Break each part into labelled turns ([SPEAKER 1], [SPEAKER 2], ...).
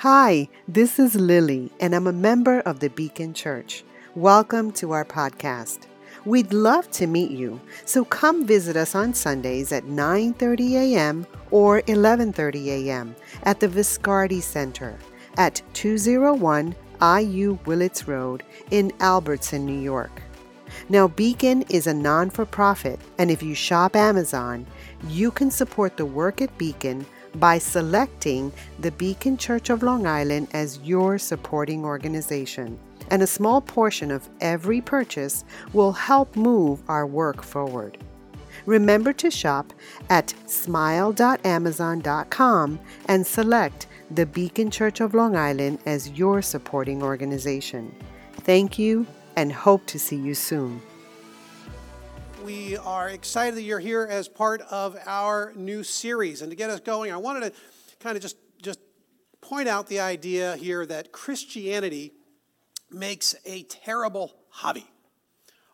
[SPEAKER 1] Hi, this is Lily, and I'm a member of the Beacon Church. Welcome to our podcast. We'd love to meet you, so come visit us on Sundays at 9:30 a.m. or 11:30 a.m. at the Viscardi Center at 201 IU Willets Road in Albertson, New York. Now, Beacon is a non for profit, and if you shop Amazon, you can support the work at Beacon by selecting the Beacon Church of Long Island as your supporting organization. And a small portion of every purchase will help move our work forward. Remember to shop at smile.amazon.com and select the Beacon Church of Long Island as your supporting organization. Thank you and hope to see you soon.
[SPEAKER 2] We are excited that you're here as part of our new series. And to get us going, I wanted to kind of just, just point out the idea here that Christianity makes a terrible hobby.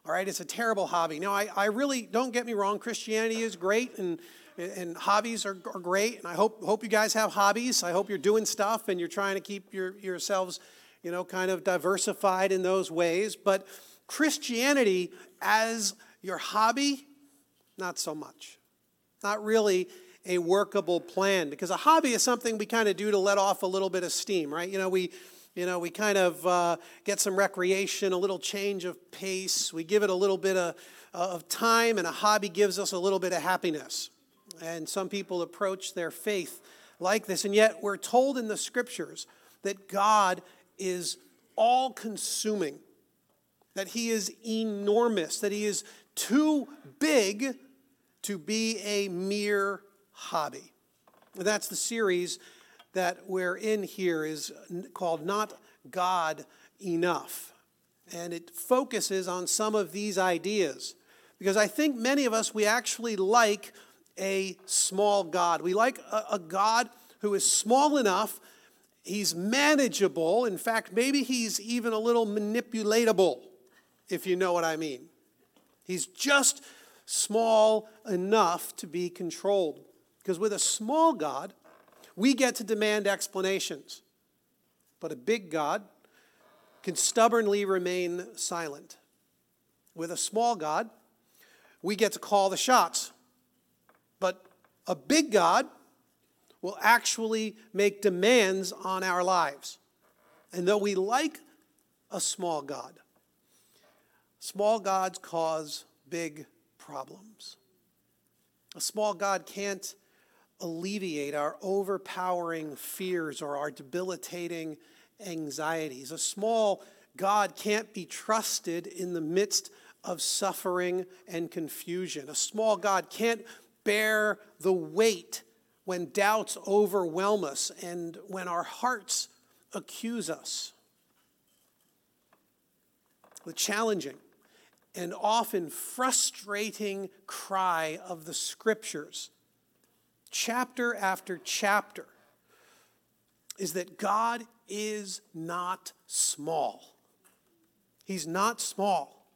[SPEAKER 2] All right, it's a terrible hobby. Now, I, I really, don't get me wrong, Christianity is great and, and hobbies are, are great. And I hope, hope you guys have hobbies. I hope you're doing stuff and you're trying to keep your, yourselves, you know, kind of diversified in those ways. But Christianity as your hobby, not so much. Not really a workable plan because a hobby is something we kind of do to let off a little bit of steam, right? You know, we you know, we kind of uh, get some recreation, a little change of pace. We give it a little bit of, uh, of time, and a hobby gives us a little bit of happiness. And some people approach their faith like this. And yet, we're told in the scriptures that God is all consuming, that He is enormous, that He is too big to be a mere hobby. That's the series that we're in here is called Not God Enough. And it focuses on some of these ideas. Because I think many of us, we actually like a small God. We like a, a God who is small enough, he's manageable. In fact, maybe he's even a little manipulatable, if you know what I mean. He's just small enough to be controlled. Because with a small God, we get to demand explanations. But a big God can stubbornly remain silent. With a small God, we get to call the shots. But a big God will actually make demands on our lives. And though we like a small God, small gods cause big problems. A small God can't alleviate our overpowering fears or our debilitating anxieties. A small God can't be trusted in the midst of suffering and confusion. A small God can't bear the weight when doubts overwhelm us and when our hearts accuse us. The challenging and often frustrating cry of the scriptures chapter after chapter, is that God is not small. He's not small.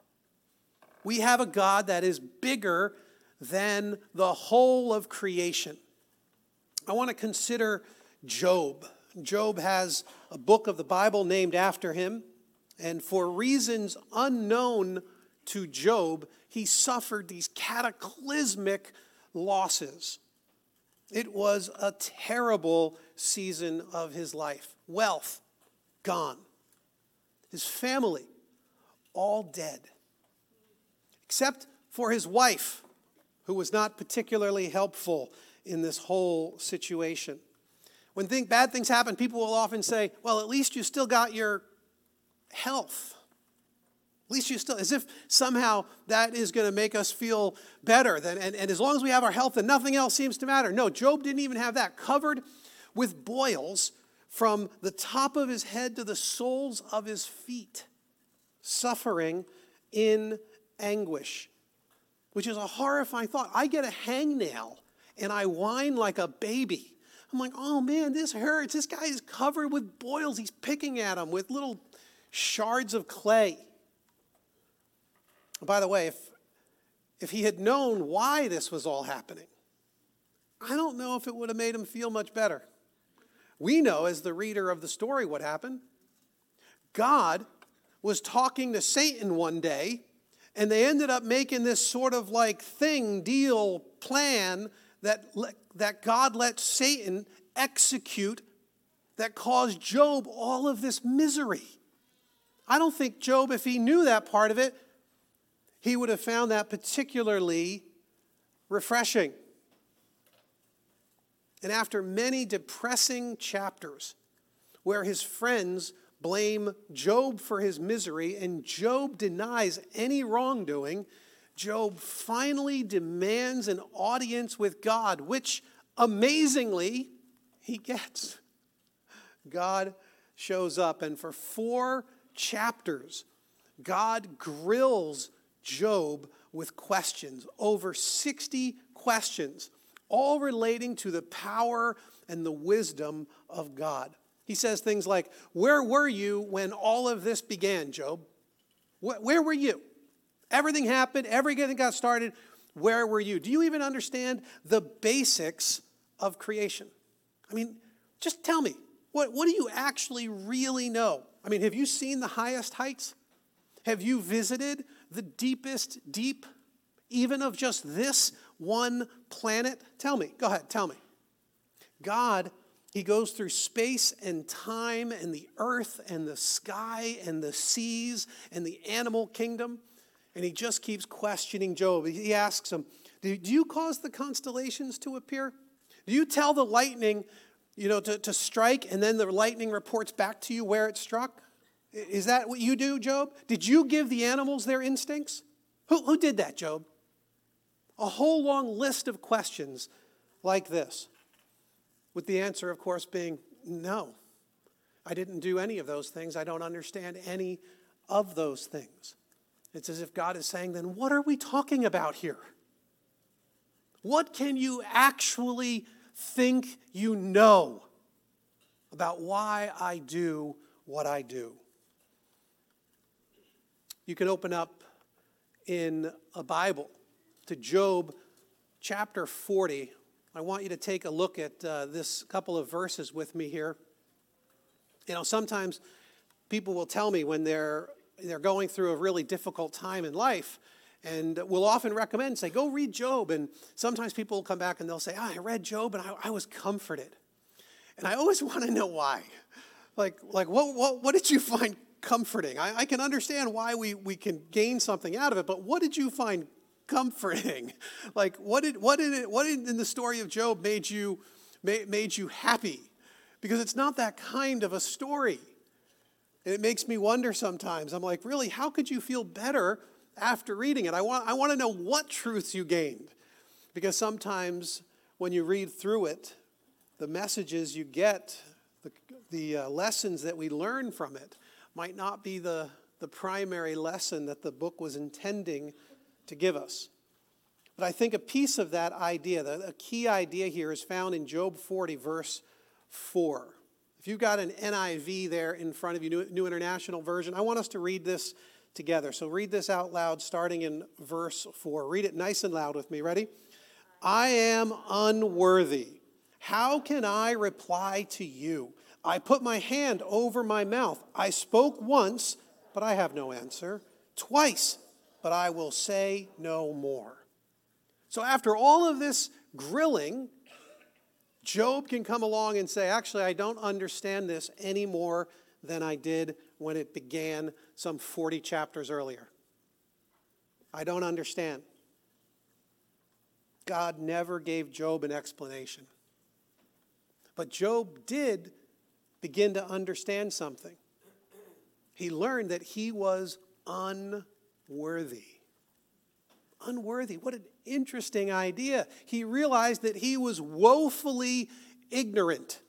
[SPEAKER 2] We have a God that is bigger than the whole of creation. I want to consider Job. Job has a book of the Bible named after him, and for reasons unknown to Job, he suffered these cataclysmic losses. It was a terrible season of his life. Wealth gone, his family all dead, except for his wife, who was not particularly helpful in this whole situation. When think, bad things happen, people will often say, Well, at least you still got your health. At least you still, as if somehow that is going to make us feel better. And, and as long as we have our health, then nothing else seems to matter. No, Job didn't even have that. Covered with boils from the top of his head to the soles of his feet, suffering in anguish, which is a horrifying thought. I get a hangnail and I whine like a baby. I'm like, oh man, this hurts. This guy is covered with boils. He's picking at him with little shards of clay. By the way, if, if he had known why this was all happening, I don't know if it would have made him feel much better. We know, as the reader of the story, what happened. God was talking to Satan one day, and they ended up making this sort of like thing, deal, plan that, that God let Satan execute that caused Job all of this misery. I don't think Job, if he knew that part of it, he would have found that particularly refreshing. And after many depressing chapters where his friends blame Job for his misery and Job denies any wrongdoing, Job finally demands an audience with God, which amazingly he gets. God shows up, and for four chapters, God grills Job with questions, over 60 questions, all relating to the power and the wisdom of God. He says things like, Where were you when all of this began, Job? Where were you? Everything happened, everything got started. Where were you? Do you even understand the basics of creation? I mean, just tell me, what, what do you actually really know? I mean, have you seen the highest heights? Have you visited the deepest deep, even of just this one planet? Tell me, go ahead, tell me. God, He goes through space and time and the earth and the sky and the seas and the animal kingdom, and He just keeps questioning Job. He asks him, Do you cause the constellations to appear? Do you tell the lightning, you know, to, to strike and then the lightning reports back to you where it struck? Is that what you do, Job? Did you give the animals their instincts? Who, who did that, Job? A whole long list of questions like this, with the answer, of course, being no. I didn't do any of those things. I don't understand any of those things. It's as if God is saying, then what are we talking about here? What can you actually think you know about why I do what I do? You can open up in a Bible to Job chapter 40. I want you to take a look at uh, this couple of verses with me here. You know, sometimes people will tell me when they're they're going through a really difficult time in life, and we'll often recommend, say, go read Job. And sometimes people will come back and they'll say, oh, I read Job and I, I was comforted. And I always want to know why. Like, like what, what, what did you find comforting? I, I can understand why we, we can gain something out of it, but what did you find comforting? Like, what did, what did it, what in the story of Job made you, made, made you happy? Because it's not that kind of a story. And it makes me wonder sometimes. I'm like, really, how could you feel better after reading it. I want, I want to know what truths you gained. Because sometimes when you read through it, the messages you get, the, the uh, lessons that we learn from it, might not be the, the primary lesson that the book was intending to give us. But I think a piece of that idea, the, a key idea here, is found in Job 40, verse 4. If you've got an NIV there in front of you, New, New International Version, I want us to read this together. So read this out loud starting in verse 4. Read it nice and loud with me. Ready? I am unworthy. How can I reply to you? I put my hand over my mouth. I spoke once, but I have no answer. Twice, but I will say no more. So after all of this grilling, Job can come along and say, Actually, I don't understand this any more than I did when it began some 40 chapters earlier. I don't understand. God never gave Job an explanation. But Job did begin to understand something. He learned that he was unworthy. Unworthy. What an interesting idea. He realized that he was woefully ignorant.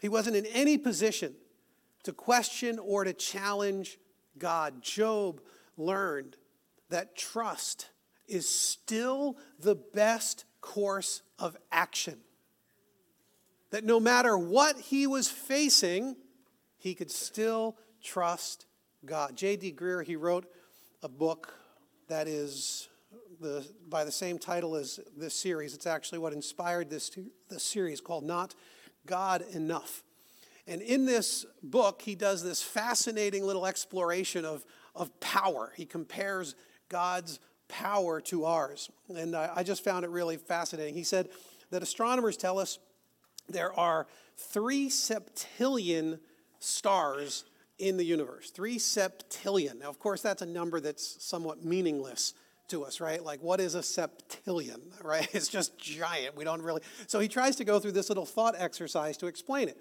[SPEAKER 2] He wasn't in any position to question or to challenge God. Job learned that trust is still the best course of action. That no matter what he was facing, he could still trust God. J.D. Greear, he wrote a book that is the, by the same title as this series. It's actually what inspired this, this series called Not God Enough. And in this book, he does this fascinating little exploration of, of power. He compares God's power to ours. And I, I just found it really fascinating. He said that astronomers tell us there are three septillion stars in the universe. Three septillion. Now, of course, that's a number that's somewhat meaningless to us, right? Like, what is a septillion, right? It's just giant. We don't really. So he tries to go through this little thought exercise to explain it.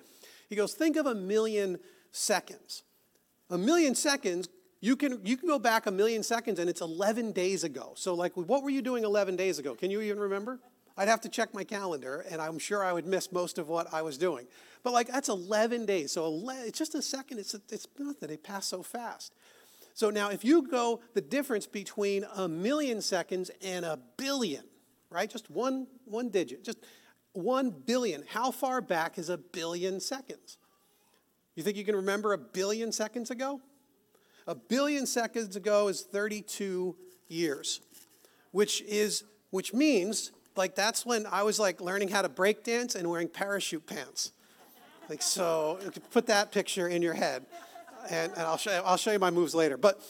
[SPEAKER 2] He goes, think of a million seconds. A million seconds, you can, you can go back a million seconds and it's 11 days ago. So, like, what were you doing 11 days ago? Can you even remember? I'd have to check my calendar, and I'm sure I would miss most of what I was doing. But like that's 11 days, so 11, it's just a second. It's it's nothing. They pass so fast. So now, if you go the difference between a million seconds and a billion, right? Just one one digit, just one billion. How far back is a billion seconds? You think you can remember a billion seconds ago? A billion seconds ago is 32 years, which is which means like that's when I was like learning how to break dance and wearing parachute pants. Like so, put that picture in your head, and, and I'll show you, I'll show you my moves later. But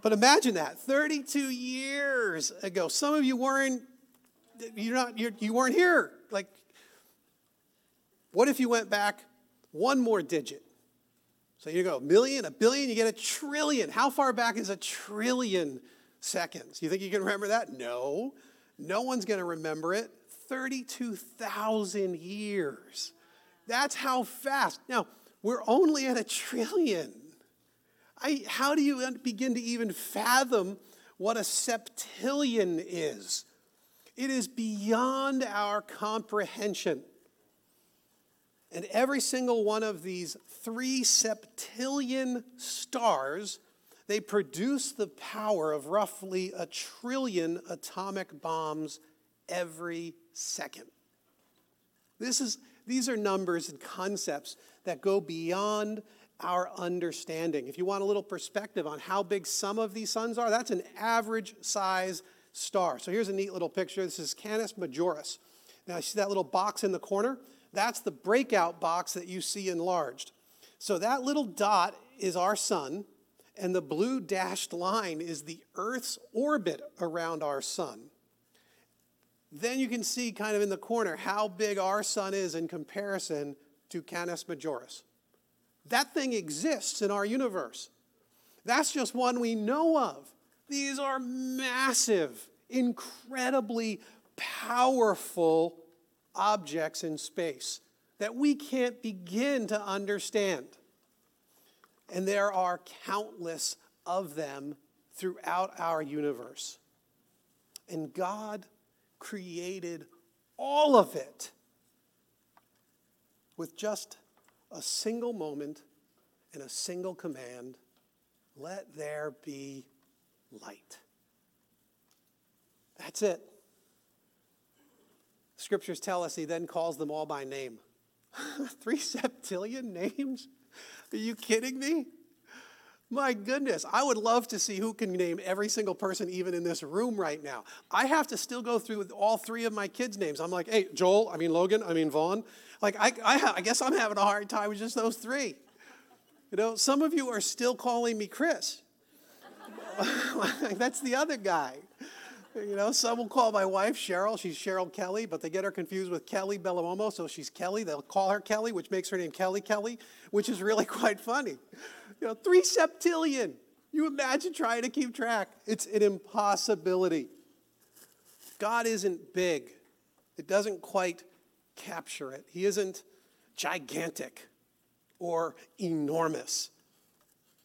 [SPEAKER 2] but imagine that 32 years ago. Some of you weren't you're not you're, you weren't here. Like, what if you went back one more digit? So you go a million, a billion, you get a trillion. How far back is a trillion seconds? You think you can remember that? No. No one's going to remember it. 32,000 years. That's how fast. Now, we're only at a trillion. I, how do you begin to even fathom what a septillion is? It is beyond our comprehension. And every single one of these three septillion stars they produce the power of roughly a trillion atomic bombs every second. This is, these are numbers and concepts that go beyond our understanding. If you want a little perspective on how big some of these suns are, that's an average size star. So here's a neat little picture. This is Canis Majoris. Now, you see that little box in the corner? That's the breakout box that you see enlarged. So that little dot is our sun, and the blue dashed line is the Earth's orbit around our sun. Then you can see kind of in the corner how big our sun is in comparison to Canis Majoris. That thing exists in our universe. That's just one we know of. These are massive, incredibly powerful objects in space that we can't begin to understand. And there are countless of them throughout our universe. And God created all of it with just a single moment and a single command let there be light. That's it. Scriptures tell us he then calls them all by name. Three septillion names? Are you kidding me? My goodness, I would love to see who can name every single person, even in this room right now. I have to still go through all three of my kids' names. I'm like, hey, Joel, I mean Logan, I mean Vaughn. Like, I, I, I guess I'm having a hard time with just those three. You know, some of you are still calling me Chris. That's the other guy. You know, some will call my wife Cheryl. She's Cheryl Kelly, but they get her confused with Kelly Bellamomo, so she's Kelly. They'll call her Kelly, which makes her name Kelly Kelly, which is really quite funny. You know, three septillion. You imagine trying to keep track. It's an impossibility. God isn't big. It doesn't quite capture it. He isn't gigantic or enormous.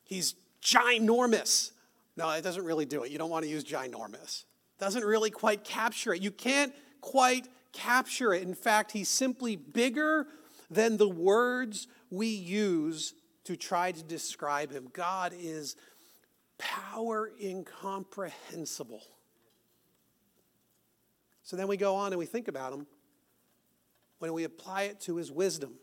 [SPEAKER 2] He's ginormous. No, it doesn't really do it. You don't want to use ginormous doesn't really quite capture it. You can't quite capture it. In fact, he's simply bigger than the words we use to try to describe him. God is power incomprehensible. So then we go on and we think about him when we apply it to his wisdom.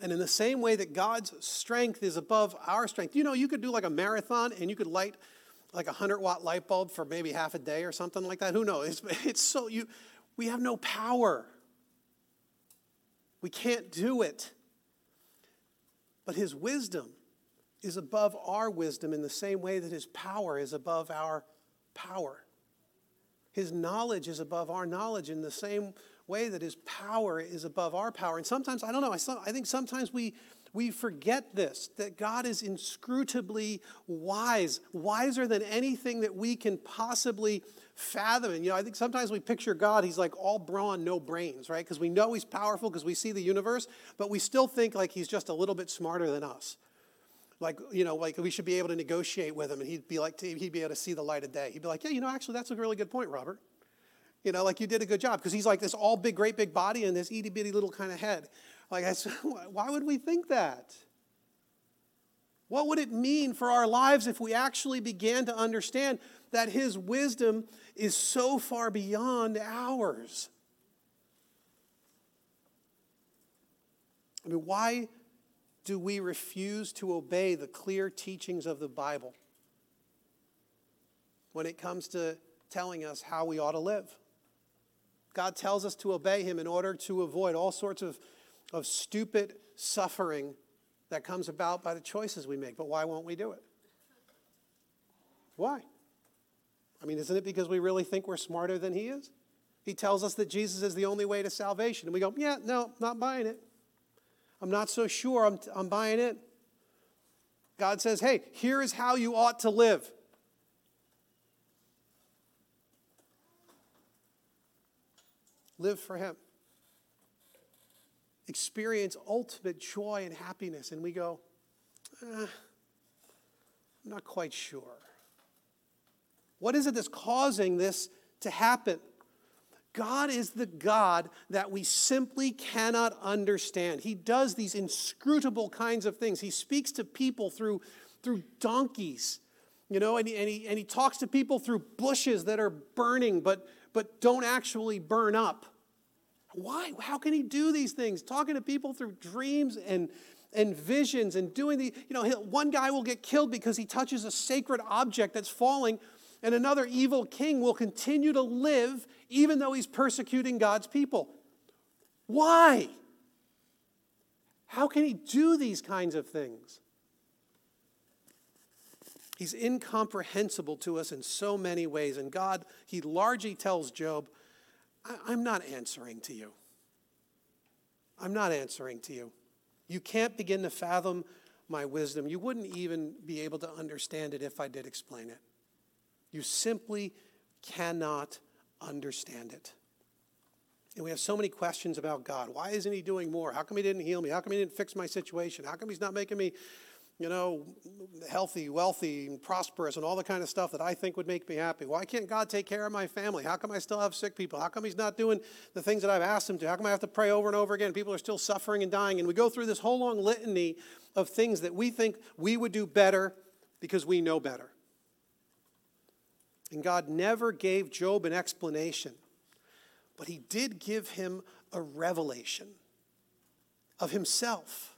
[SPEAKER 2] And in the same way that God's strength is above our strength, you know, you could do like a marathon and you could light like a 100 watt light bulb for maybe half a day or something like that. Who knows? It's, it's so you we have no power. We can't do it. But his wisdom is above our wisdom in the same way that his power is above our power. His knowledge is above our knowledge in the same way that his power is above our power. And sometimes, I don't know, I, I think sometimes we, we forget this that God is inscrutably wise, wiser than anything that we can possibly fathom. And, you know, I think sometimes we picture God, he's like all brawn, no brains, right? Because we know he's powerful because we see the universe, but we still think like he's just a little bit smarter than us. Like, you know, like we should be able to negotiate with him and he'd be like, he'd be able to see the light of day. He'd be like, yeah, you know, actually, that's a really good point, Robert. You know, like you did a good job because he's like this all big, great big body and this itty bitty little kind of head. Like, I said, why would we think that? What would it mean for our lives if we actually began to understand that his wisdom is so far beyond ours? I mean, why do we refuse to obey the clear teachings of the Bible when it comes to telling us how we ought to live? God tells us to obey him in order to avoid all sorts of, of stupid suffering that comes about by the choices we make. But why won't we do it? Why? I mean, isn't it because we really think we're smarter than he is? He tells us that Jesus is the only way to salvation. And we go, yeah, no, not buying it. I'm not so sure I'm, I'm buying it. God says, hey, here is how you ought to live. Live for Him. Experience ultimate joy and happiness. And we go, eh, I'm not quite sure. What is it that's causing this to happen? God is the God that we simply cannot understand. He does these inscrutable kinds of things. He speaks to people through, through donkeys, you know, and he, and, he, and he talks to people through bushes that are burning but, but don't actually burn up. Why? How can he do these things? Talking to people through dreams and, and visions and doing the, you know, one guy will get killed because he touches a sacred object that's falling, and another evil king will continue to live even though he's persecuting God's people. Why? How can he do these kinds of things? He's incomprehensible to us in so many ways. And God, he largely tells Job, I'm not answering to you. I'm not answering to you. You can't begin to fathom my wisdom. You wouldn't even be able to understand it if I did explain it. You simply cannot understand it. And we have so many questions about God. Why isn't He doing more? How come He didn't heal me? How come He didn't fix my situation? How come He's not making me you know, healthy, wealthy, and prosperous, and all the kind of stuff that I think would make me happy. Why can't God take care of my family? How come I still have sick people? How come He's not doing the things that I've asked Him to? How come I have to pray over and over again? People are still suffering and dying. And we go through this whole long litany of things that we think we would do better because we know better. And God never gave Job an explanation, but He did give him a revelation of Himself.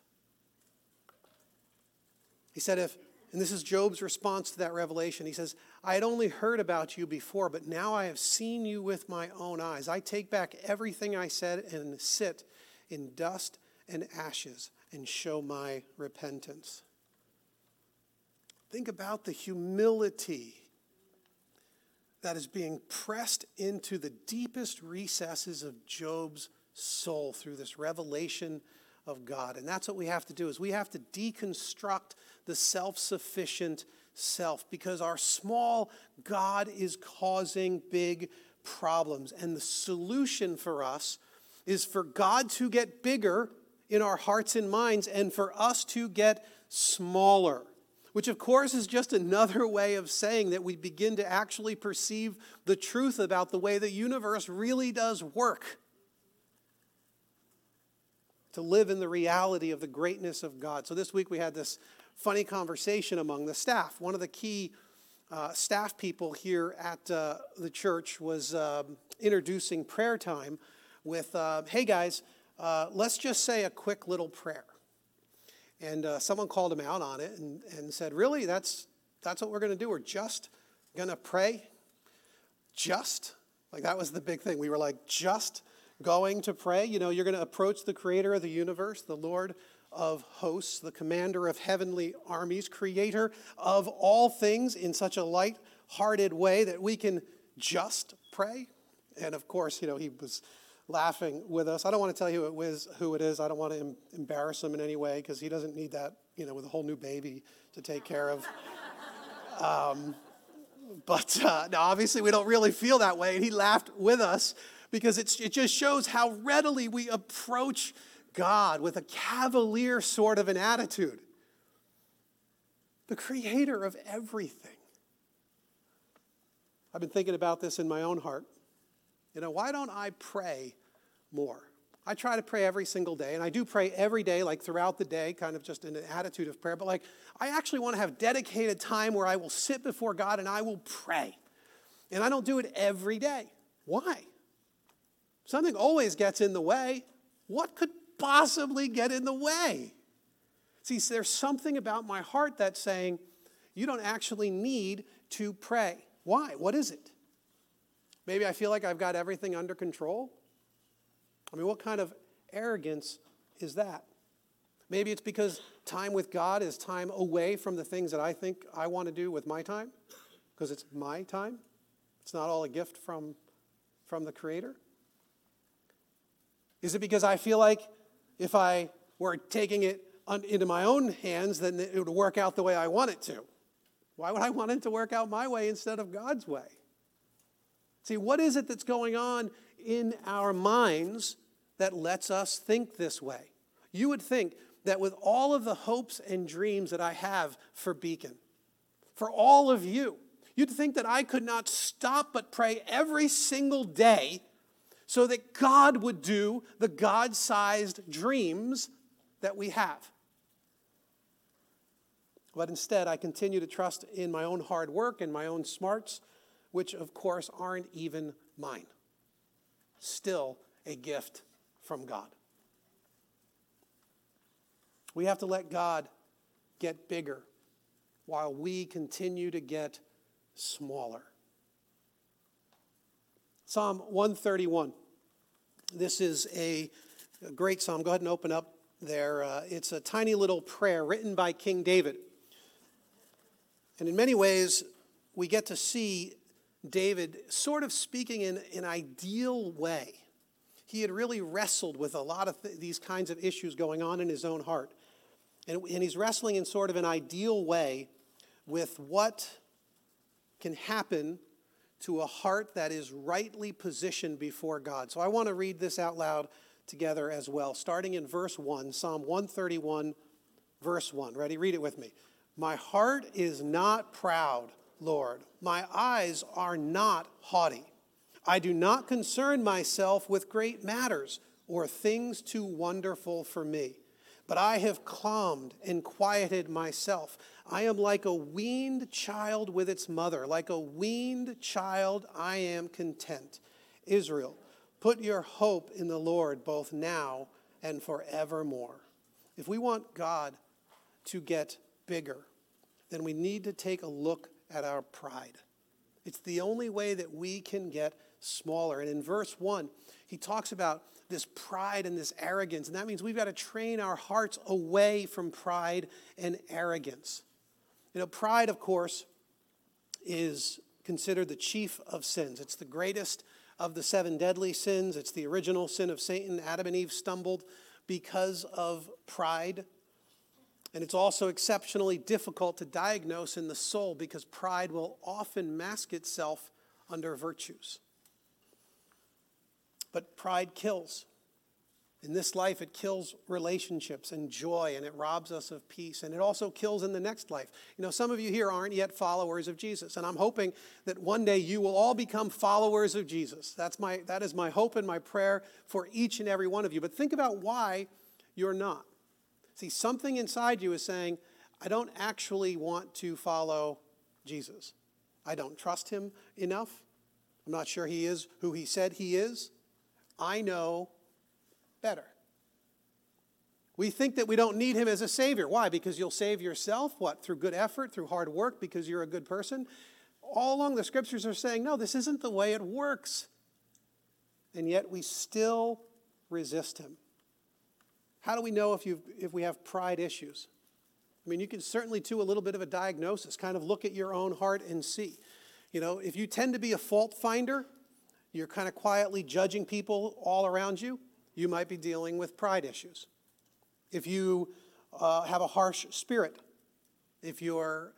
[SPEAKER 2] He said, if, and this is Job's response to that revelation. He says, I had only heard about you before, but now I have seen you with my own eyes. I take back everything I said and sit in dust and ashes and show my repentance. Think about the humility that is being pressed into the deepest recesses of Job's soul through this revelation of God. And that's what we have to do is we have to deconstruct the self-sufficient self because our small God is causing big problems. And the solution for us is for God to get bigger in our hearts and minds and for us to get smaller. Which, of course, is just another way of saying that we begin to actually perceive the truth about the way the universe really does work to live in the reality of the greatness of God. So this week we had this funny conversation among the staff. One of the key uh, staff people here at uh, the church was um, introducing prayer time with, uh, hey guys, uh, let's just say a quick little prayer. And uh, someone called him out on it and, and said, really, that's, that's what we're going to do? We're just going to pray just. Like that was the big thing. We were like, just going to pray. You know, you're going to approach the creator of the universe, the Lord of hosts, the commander of heavenly armies, creator of all things in such a light hearted way that we can just pray. And of course, you know, he was laughing with us. I don't want to tell you who it, is. I don't want to embarrass him in any way because he doesn't need that, you know, with a whole new baby to take care of. Um, but uh, now, obviously, we don't really feel that way. And he laughed with us because it just shows how readily we approach God with a cavalier sort of an attitude. The creator of everything. I've been thinking about this in my own heart. You know, why don't I pray more? I try to pray every single day, and I do pray every day, like throughout the day, kind of just in an attitude of prayer. But like, I actually want to have dedicated time where I will sit before God and I will pray. And I don't do it every day. Why? Something always gets in the way. What could possibly get in the way? See, there's something about my heart that's saying, you don't actually need to pray. Why? What is it? Maybe I feel like I've got everything under control. I mean, what kind of arrogance is that? Maybe it's because time with God is time away from the things that I think I want to do with my time, because it's my time. It's not all a gift from, from the Creator. Is it because I feel like if I were taking it into my own hands, then it would work out the way I want it to? Why would I want it to work out my way instead of God's way? See, what is it that's going on in our minds that lets us think this way. You would think that with all of the hopes and dreams that I have for Beacon, for all of you, you'd think that I could not stop but pray every single day so that God would do the God sized dreams that we have. But instead, I continue to trust in my own hard work and my own smarts, which of course aren't even mine. Still a gift from God. We have to let God get bigger while we continue to get smaller. Psalm 131. This is a great psalm. Go ahead and open up there. Uh, it's a tiny little prayer written by King David. And in many ways, we get to see David sort of speaking in an ideal way he had really wrestled with a lot of th- these kinds of issues going on in his own heart. And, and he's wrestling in sort of an ideal way with what can happen to a heart that is rightly positioned before God. So I want to read this out loud together as well, starting in verse 1, Psalm 131, verse 1. Ready? Read it with me. My heart is not proud, Lord. My eyes are not haughty. I do not concern myself with great matters or things too wonderful for me. But I have calmed and quieted myself. I am like a weaned child with its mother. Like a weaned child, I am content. Israel, put your hope in the Lord both now and forevermore. If we want God to get bigger, then we need to take a look at our pride. It's the only way that we can get smaller. And in verse 1, he talks about this pride and this arrogance. And that means we've got to train our hearts away from pride and arrogance. You know, pride, of course, is considered the chief of sins. It's the greatest of the seven deadly sins. It's the original sin of Satan. Adam and Eve stumbled because of pride. And it's also exceptionally difficult to diagnose in the soul because pride will often mask itself under virtues. But pride kills. In this life, it kills relationships and joy, and it robs us of peace. And it also kills in the next life. You know, some of you here aren't yet followers of Jesus, and I'm hoping that one day you will all become followers of Jesus. That's my, that is my hope and my prayer for each and every one of you. But think about why you're not. See, something inside you is saying, I don't actually want to follow Jesus. I don't trust him enough. I'm not sure he is who he said he is. I know better. We think that we don't need him as a savior. Why? Because you'll save yourself. What? Through good effort, through hard work, because you're a good person? all along the scriptures are saying, no, this isn't the way it works. And yet we still resist him. How do we know if, you if we have pride issues? I mean, you can certainly do a little bit of a diagnosis, kind of look at your own heart and see. You know, if you tend to be a fault finder, you're kind of quietly judging people all around you, you might be dealing with pride issues. If you uh, have a harsh spirit, if you're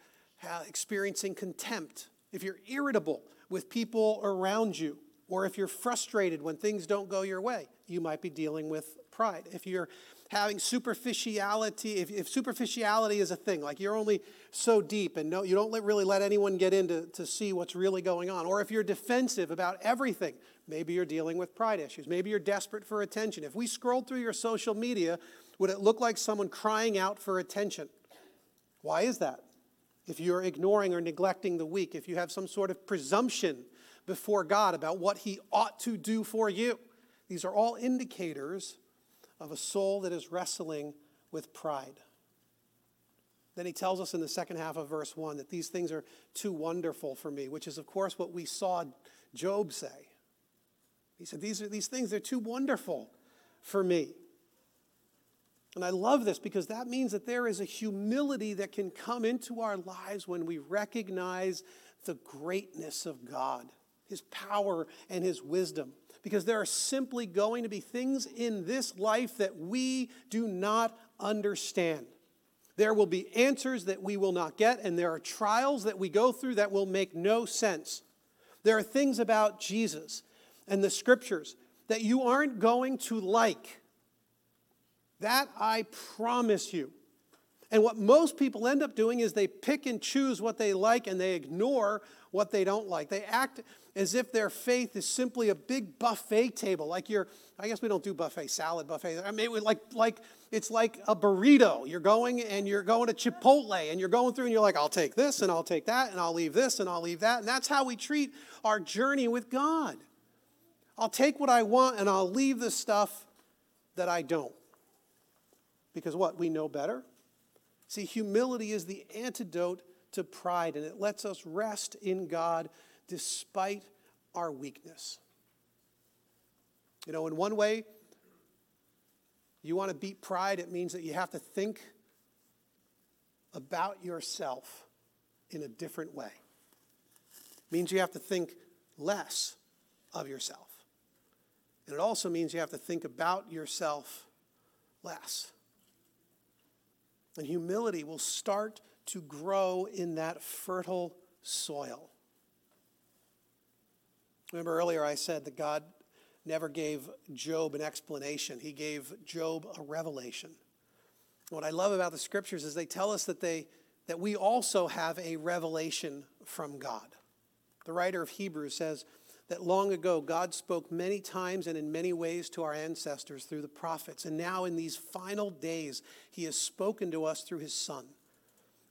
[SPEAKER 2] experiencing contempt, if you're irritable with people around you, or if you're frustrated when things don't go your way, you might be dealing with pride. If you're having superficiality, if, if superficiality is a thing, like you're only so deep and no, you don't let, really let anyone get in to, to see what's really going on, or if you're defensive about everything, maybe you're dealing with pride issues. Maybe you're desperate for attention. If we scrolled through your social media, would it look like someone crying out for attention? Why is that? If you're ignoring or neglecting the weak, if you have some sort of presumption before God about what He ought to do for you, these are all indicators of a soul that is wrestling with pride. Then he tells us in the second half of verse 1 that these things are too wonderful for me, which is, of course, what we saw Job say. He said, These, are, these things are too wonderful for me. And I love this because that means that there is a humility that can come into our lives when we recognize the greatness of God, His power and His wisdom because there are simply going to be things in this life that we do not understand. There will be answers that we will not get, and there are trials that we go through that will make no sense. There are things about Jesus and the scriptures that you aren't going to like. That I promise you. And what most people end up doing is they pick and choose what they like and they ignore what they don't like. They act as if their faith is simply a big buffet table, like you're, I guess we don't do buffet, salad buffet. I mean, like, like it's like a burrito. You're going and you're going to Chipotle and you're going through and you're like, I'll take this and I'll take that and I'll leave this and I'll leave that. And that's how we treat our journey with God. I'll take what I want and I'll leave the stuff that I don't. Because what? We know better. See, humility is the antidote to pride and it lets us rest in God despite our weakness. You know, in one way, you want to beat pride, it means that you have to think about yourself in a different way. It means you have to think less of yourself. And it also means you have to think about yourself less. And humility will start to grow in that fertile soil. Remember earlier I said that God never gave Job an explanation, He gave Job a revelation. What I love about the scriptures is they tell us that, they, that we also have a revelation from God. The writer of Hebrews says that long ago God spoke many times and in many ways to our ancestors through the prophets, and now in these final days He has spoken to us through His Son.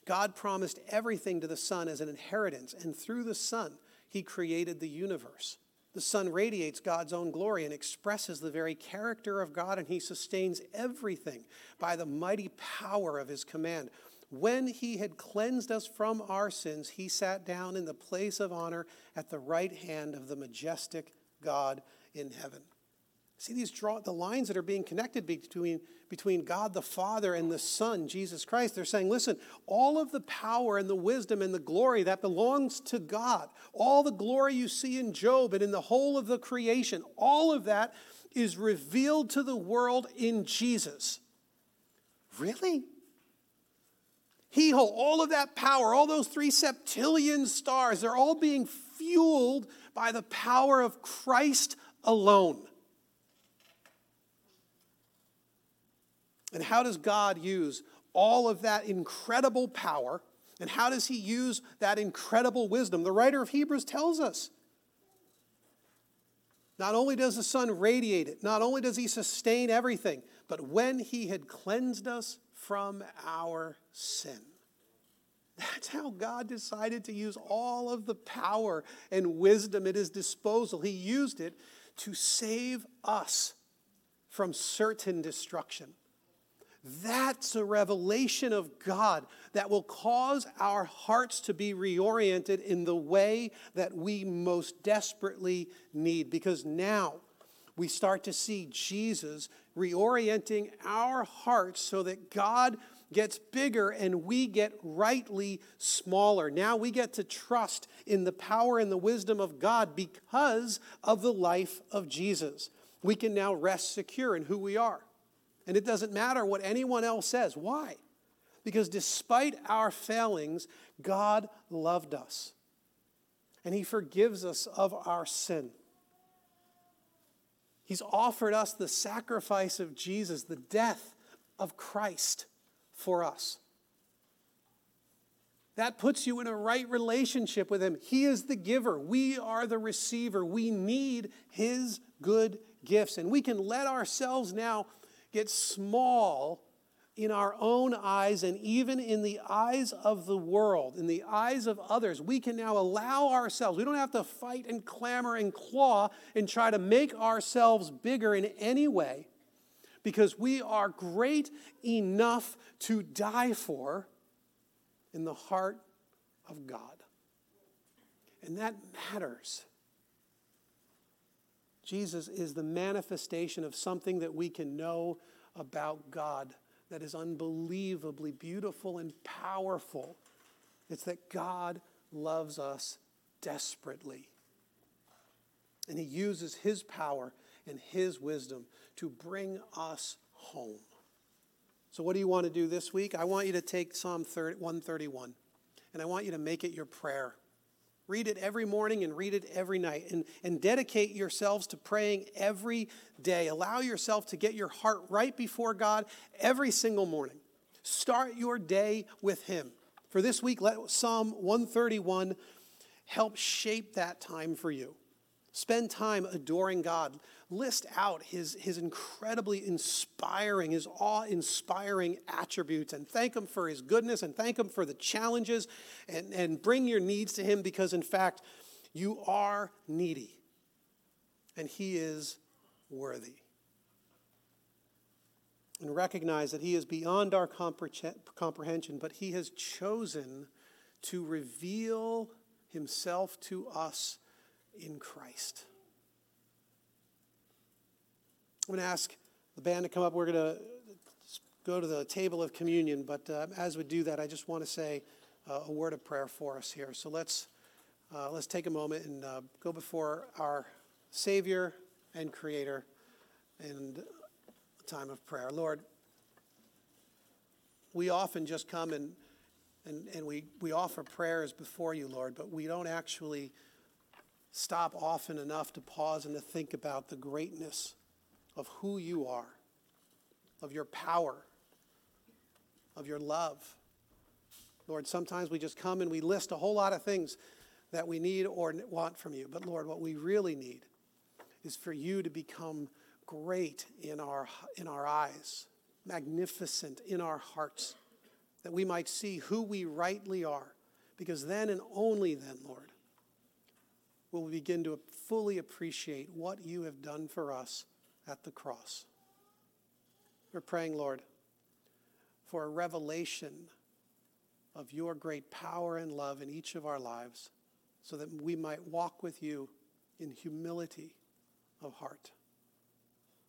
[SPEAKER 2] God promised everything to the Son as an inheritance, and through the Son, he created the universe. The Son radiates God's own glory and expresses the very character of God, and He sustains everything by the mighty power of His command. When He had cleansed us from our sins, He sat down in the place of honor at the right hand of the majestic God in heaven. See these draw the lines that are being connected between, between God the Father and the Son, Jesus Christ. They're saying, listen, all of the power and the wisdom and the glory that belongs to God, all the glory you see in Job and in the whole of the creation, all of that is revealed to the world in Jesus. Really? He holds all of that power, all those three septillion stars, they're all being fueled by the power of Christ alone. And how does God use all of that incredible power? And how does he use that incredible wisdom? The writer of Hebrews tells us. Not only does the Son radiate it, not only does he sustain everything, but when he had cleansed us from our sin. That's how God decided to use all of the power and wisdom at his disposal. He used it to save us from certain destruction. That's a revelation of God that will cause our hearts to be reoriented in the way that we most desperately need. Because now we start to see Jesus reorienting our hearts so that God gets bigger and we get rightly smaller. Now we get to trust in the power and the wisdom of God because of the life of Jesus. We can now rest secure in who we are. And it doesn't matter what anyone else says. Why? Because despite our failings, God loved us. And He forgives us of our sin. He's offered us the sacrifice of Jesus, the death of Christ for us. That puts you in a right relationship with Him. He is the giver, we are the receiver. We need His good gifts. And we can let ourselves now get small in our own eyes and even in the eyes of the world, in the eyes of others, we can now allow ourselves, we don't have to fight and clamor and claw and try to make ourselves bigger in any way because we are great enough to die for in the heart of God. And that matters. Jesus is the manifestation of something that we can know about God that is unbelievably beautiful and powerful. It's that God loves us desperately. And He uses His power and His wisdom to bring us home. So, what do you want to do this week? I want you to take Psalm 131 and I want you to make it your prayer. Read it every morning and read it every night. And, and dedicate yourselves to praying every day. Allow yourself to get your heart right before God every single morning. Start your day with Him. For this week, let Psalm 131 help shape that time for you. Spend time adoring God. List out his, his incredibly inspiring, his awe inspiring attributes and thank him for his goodness and thank him for the challenges and, and bring your needs to him because, in fact, you are needy and he is worthy. And recognize that he is beyond our comprehension, but he has chosen to reveal himself to us in Christ. I'm going to ask the band to come up. We're going to go to the table of communion, but uh, as we do that, I just want to say uh, a word of prayer for us here. So let's, uh, let's take a moment and uh, go before our Savior and Creator in a time of prayer. Lord, we often just come and, and, and we, we offer prayers before you, Lord, but we don't actually stop often enough to pause and to think about the greatness of who you are, of your power, of your love. Lord, sometimes we just come and we list a whole lot of things that we need or want from you. But Lord, what we really need is for you to become great in our, in our eyes, magnificent in our hearts, that we might see who we rightly are. Because then and only then, Lord, will we begin to fully appreciate what you have done for us at the cross. We're praying, Lord, for a revelation of your great power and love in each of our lives so that we might walk with you in humility of heart.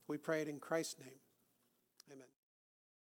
[SPEAKER 2] We pray it in Christ's name.